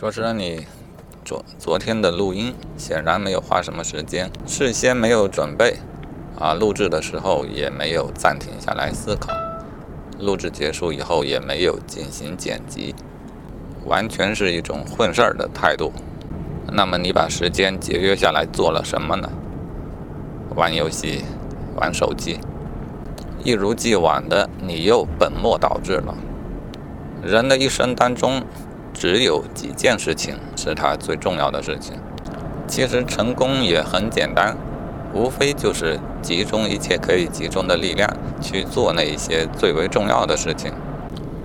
主持人，你昨昨天的录音显然没有花什么时间，事先没有准备，啊，录制的时候也没有暂停下来思考，录制结束以后也没有进行剪辑，完全是一种混事儿的态度。那么你把时间节约下来做了什么呢？玩游戏，玩手机，一如既往的你又本末倒置了。人的一生当中。只有几件事情是他最重要的事情。其实成功也很简单，无非就是集中一切可以集中的力量去做那一些最为重要的事情。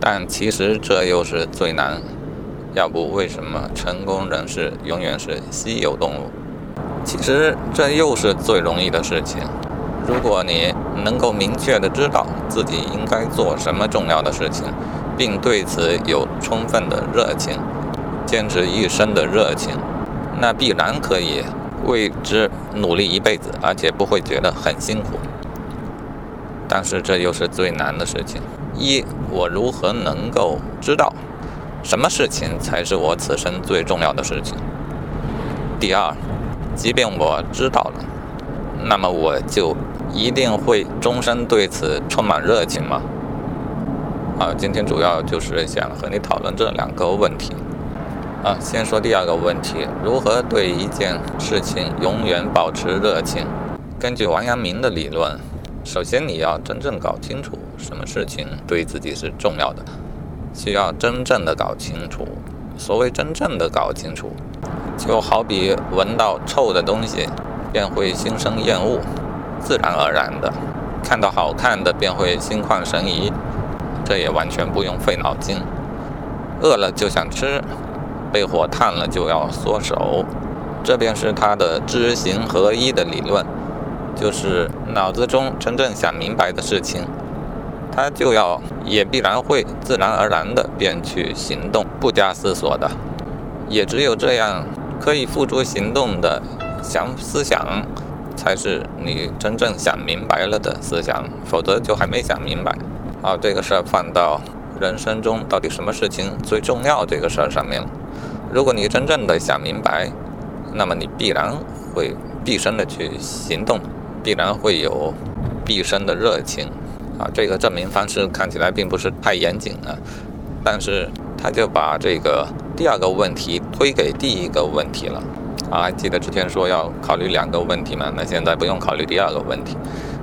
但其实这又是最难。要不为什么成功人士永远是稀有动物？其实这又是最容易的事情。如果你能够明确的知道自己应该做什么重要的事情。并对此有充分的热情，坚持一生的热情，那必然可以为之努力一辈子，而且不会觉得很辛苦。但是这又是最难的事情：一，我如何能够知道什么事情才是我此生最重要的事情？第二，即便我知道了，那么我就一定会终身对此充满热情吗？啊，今天主要就是想和你讨论这两个问题。啊，先说第二个问题，如何对一件事情永远保持热情？根据王阳明的理论，首先你要真正搞清楚什么事情对自己是重要的，需要真正的搞清楚。所谓真正的搞清楚，就好比闻到臭的东西便会心生厌恶，自然而然的；看到好看的便会心旷神怡。这也完全不用费脑筋，饿了就想吃，被火烫了就要缩手，这便是他的知行合一的理论，就是脑子中真正想明白的事情，他就要也必然会自然而然的便去行动，不加思索的，也只有这样可以付诸行动的想思想，才是你真正想明白了的思想，否则就还没想明白。好，这个事儿放到人生中到底什么事情最重要这个事儿上面如果你真正的想明白，那么你必然会毕生的去行动，必然会有毕生的热情。啊，这个证明方式看起来并不是太严谨啊，但是他就把这个第二个问题推给第一个问题了。啊，记得之前说要考虑两个问题吗？那现在不用考虑第二个问题，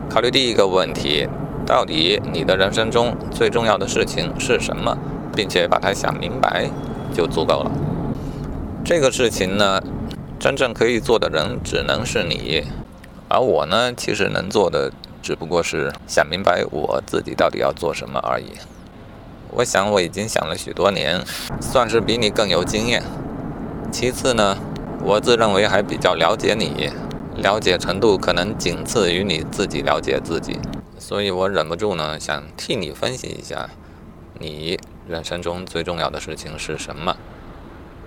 考虑第一个问题。到底你的人生中最重要的事情是什么，并且把它想明白就足够了。这个事情呢，真正可以做的人只能是你，而我呢，其实能做的只不过是想明白我自己到底要做什么而已。我想我已经想了许多年，算是比你更有经验。其次呢，我自认为还比较了解你，了解程度可能仅次于你自己了解自己。所以我忍不住呢，想替你分析一下，你人生中最重要的事情是什么？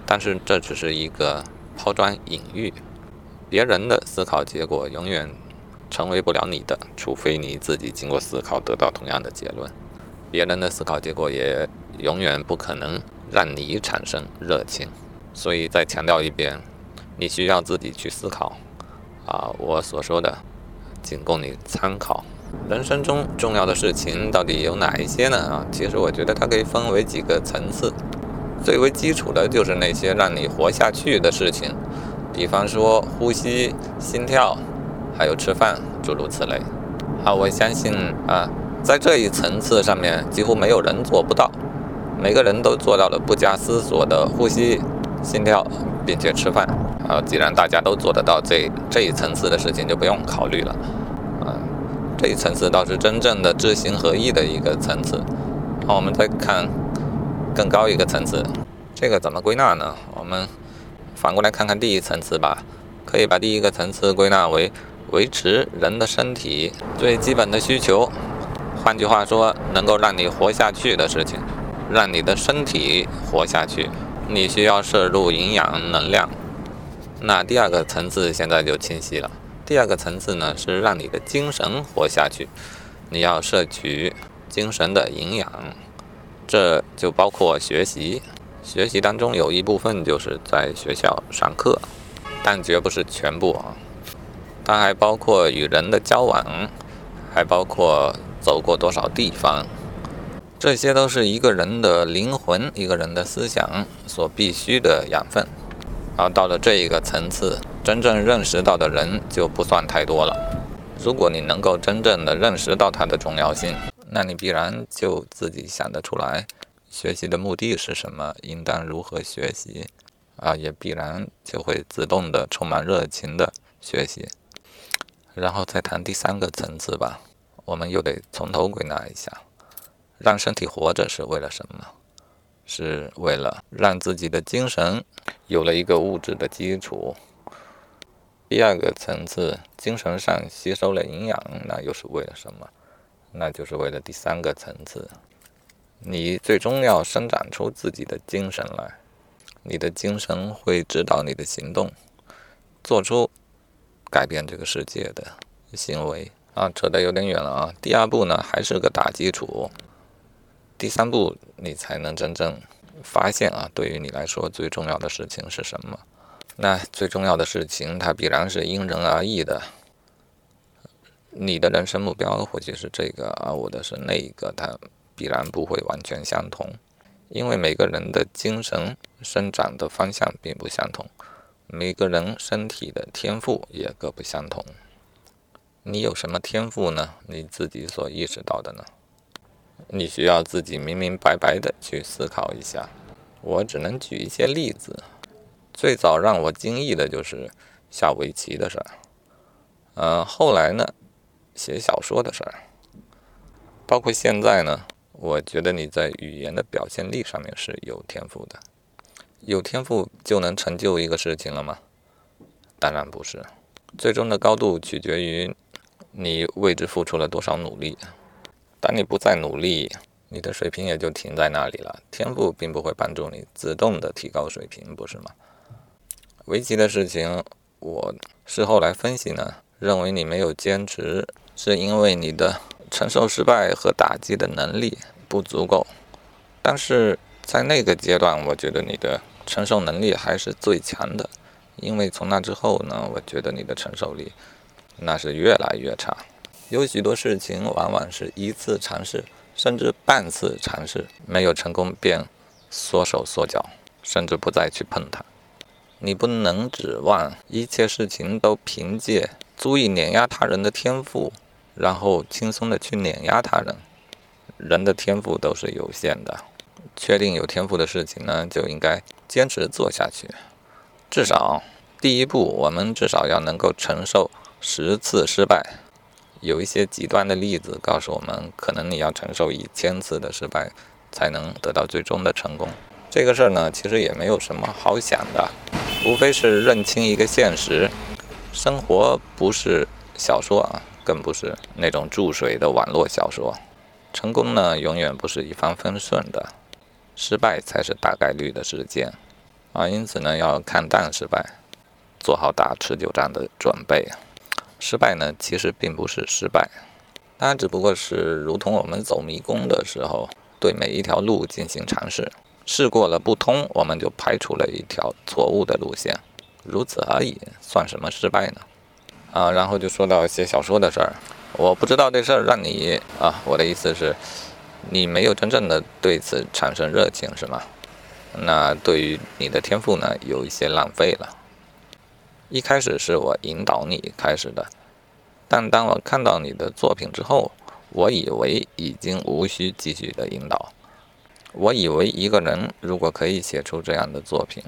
但是这只是一个抛砖引玉，别人的思考结果永远成为不了你的，除非你自己经过思考得到同样的结论。别人的思考结果也永远不可能让你产生热情。所以再强调一遍，你需要自己去思考。啊，我所说的仅供你参考。人生中重要的事情到底有哪一些呢？啊，其实我觉得它可以分为几个层次。最为基础的就是那些让你活下去的事情，比方说呼吸、心跳，还有吃饭，诸如此类。好，我相信啊，在这一层次上面，几乎没有人做不到。每个人都做到了不加思索的呼吸、心跳，并且吃饭。啊，既然大家都做得到这这一层次的事情，就不用考虑了。这一层次倒是真正的知行合一的一个层次。那，我们再看更高一个层次，这个怎么归纳呢？我们反过来看看第一层次吧。可以把第一个层次归纳为维持人的身体最基本的需求，换句话说，能够让你活下去的事情，让你的身体活下去，你需要摄入营养能量。那第二个层次现在就清晰了。第二个层次呢，是让你的精神活下去，你要摄取精神的营养，这就包括学习。学习当中有一部分就是在学校上课，但绝不是全部啊。它还包括与人的交往，还包括走过多少地方，这些都是一个人的灵魂、一个人的思想所必须的养分。而到了这一个层次，真正认识到的人就不算太多了。如果你能够真正的认识到它的重要性，那你必然就自己想得出来。学习的目的是什么？应当如何学习？啊，也必然就会自动的充满热情的学习。然后再谈第三个层次吧，我们又得从头归纳一下：让身体活着是为了什么？是为了让自己的精神有了一个物质的基础。第二个层次，精神上吸收了营养，那又是为了什么？那就是为了第三个层次。你最终要生长出自己的精神来，你的精神会指导你的行动，做出改变这个世界的行为啊。扯得有点远了啊。第二步呢，还是个打基础，第三步你才能真正发现啊，对于你来说最重要的事情是什么？那最重要的事情，它必然是因人而异的。你的人生目标或许是这个，而我的是那个，它。必然不会完全相同，因为每个人的精神生长的方向并不相同，每个人身体的天赋也各不相同。你有什么天赋呢？你自己所意识到的呢？你需要自己明明白白的去思考一下。我只能举一些例子。最早让我惊异的就是下围棋的事儿，呃，后来呢，写小说的事儿，包括现在呢。我觉得你在语言的表现力上面是有天赋的，有天赋就能成就一个事情了吗？当然不是，最终的高度取决于你为之付出了多少努力。当你不再努力，你的水平也就停在那里了。天赋并不会帮助你自动的提高水平，不是吗？围棋的事情，我事后来分析呢，认为你没有坚持，是因为你的。承受失败和打击的能力不足够，但是在那个阶段，我觉得你的承受能力还是最强的，因为从那之后呢，我觉得你的承受力那是越来越差。有许多事情往往是一次尝试，甚至半次尝试没有成功，便缩手缩脚，甚至不再去碰它。你不能指望一切事情都凭借足以碾压他人的天赋。然后轻松的去碾压他人，人的天赋都是有限的。确定有天赋的事情呢，就应该坚持做下去。至少第一步，我们至少要能够承受十次失败。有一些极端的例子告诉我们，可能你要承受一千次的失败，才能得到最终的成功。这个事儿呢，其实也没有什么好想的，无非是认清一个现实：生活不是小说啊。更不是那种注水的网络小说，成功呢永远不是一帆风顺的，失败才是大概率的事件啊！因此呢，要看淡失败，做好打持久战的准备。失败呢，其实并不是失败，它只不过是如同我们走迷宫的时候，对每一条路进行尝试，试过了不通，我们就排除了一条错误的路线，如此而已，算什么失败呢？啊，然后就说到写小说的事儿，我不知道这事儿让你啊，我的意思是，你没有真正的对此产生热情是吗？那对于你的天赋呢，有一些浪费了。一开始是我引导你开始的，但当我看到你的作品之后，我以为已经无需继续的引导。我以为一个人如果可以写出这样的作品，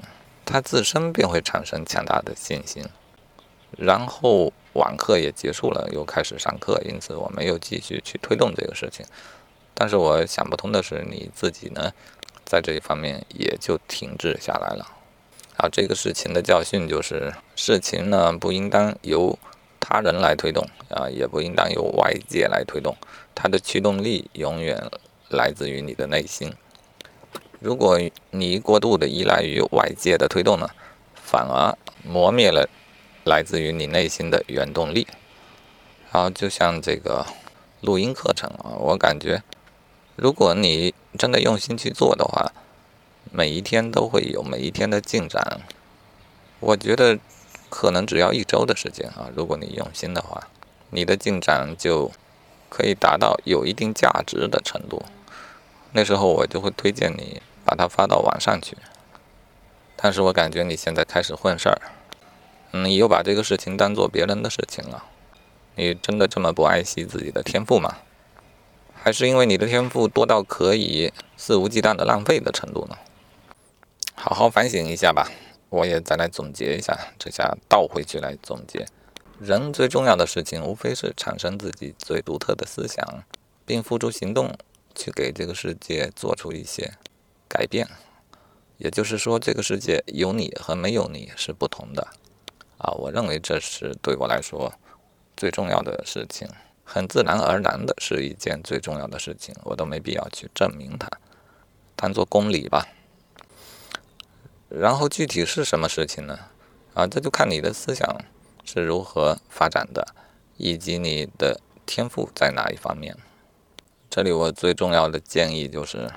他自身便会产生强大的信心。然后网课也结束了，又开始上课，因此我没有继续去推动这个事情。但是我想不通的是，你自己呢，在这一方面也就停滞下来了。啊，这个事情的教训就是，事情呢不应当由他人来推动，啊，也不应当由外界来推动，它的驱动力永远来自于你的内心。如果你过度的依赖于外界的推动呢，反而磨灭了。来自于你内心的原动力，然后就像这个录音课程啊，我感觉，如果你真的用心去做的话，每一天都会有每一天的进展。我觉得可能只要一周的时间啊，如果你用心的话，你的进展就可以达到有一定价值的程度。那时候我就会推荐你把它发到网上去。但是我感觉你现在开始混事儿，你又把这个事情当做别人的事情了。你真的这么不爱惜自己的天赋吗？还是因为你的天赋多到可以肆无忌惮的浪费的程度呢？好好反省一下吧。我也再来总结一下，这下倒回去来总结。人最重要的事情，无非是产生自己最独特的思想，并付诸行动，去给这个世界做出一些改变。也就是说，这个世界有你和没有你是不同的。啊，我认为这是对我来说。最重要的事情，很自然而然的是一件最重要的事情，我都没必要去证明它，当做公理吧。然后具体是什么事情呢？啊，这就看你的思想是如何发展的，以及你的天赋在哪一方面。这里我最重要的建议就是，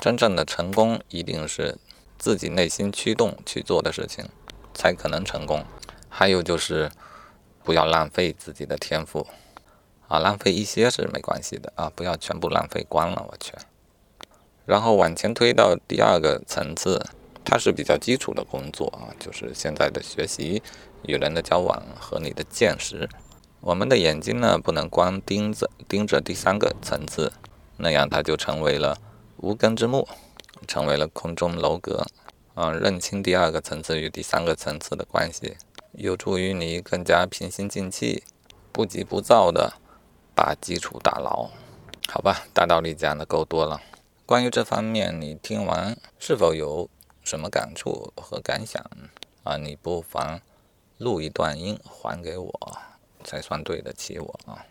真正的成功一定是自己内心驱动去做的事情，才可能成功。还有就是。不要浪费自己的天赋，啊，浪费一些是没关系的啊，不要全部浪费光了，我去。然后往前推到第二个层次，它是比较基础的工作啊，就是现在的学习、与人的交往和你的见识。我们的眼睛呢，不能光盯着盯着第三个层次，那样它就成为了无根之木，成为了空中楼阁。啊，认清第二个层次与第三个层次的关系。有助于你更加平心静气、不急不躁的把基础打牢，好吧？大道理讲的够多了。关于这方面，你听完是否有什么感触和感想啊？你不妨录一段音还给我，才算对得起我啊。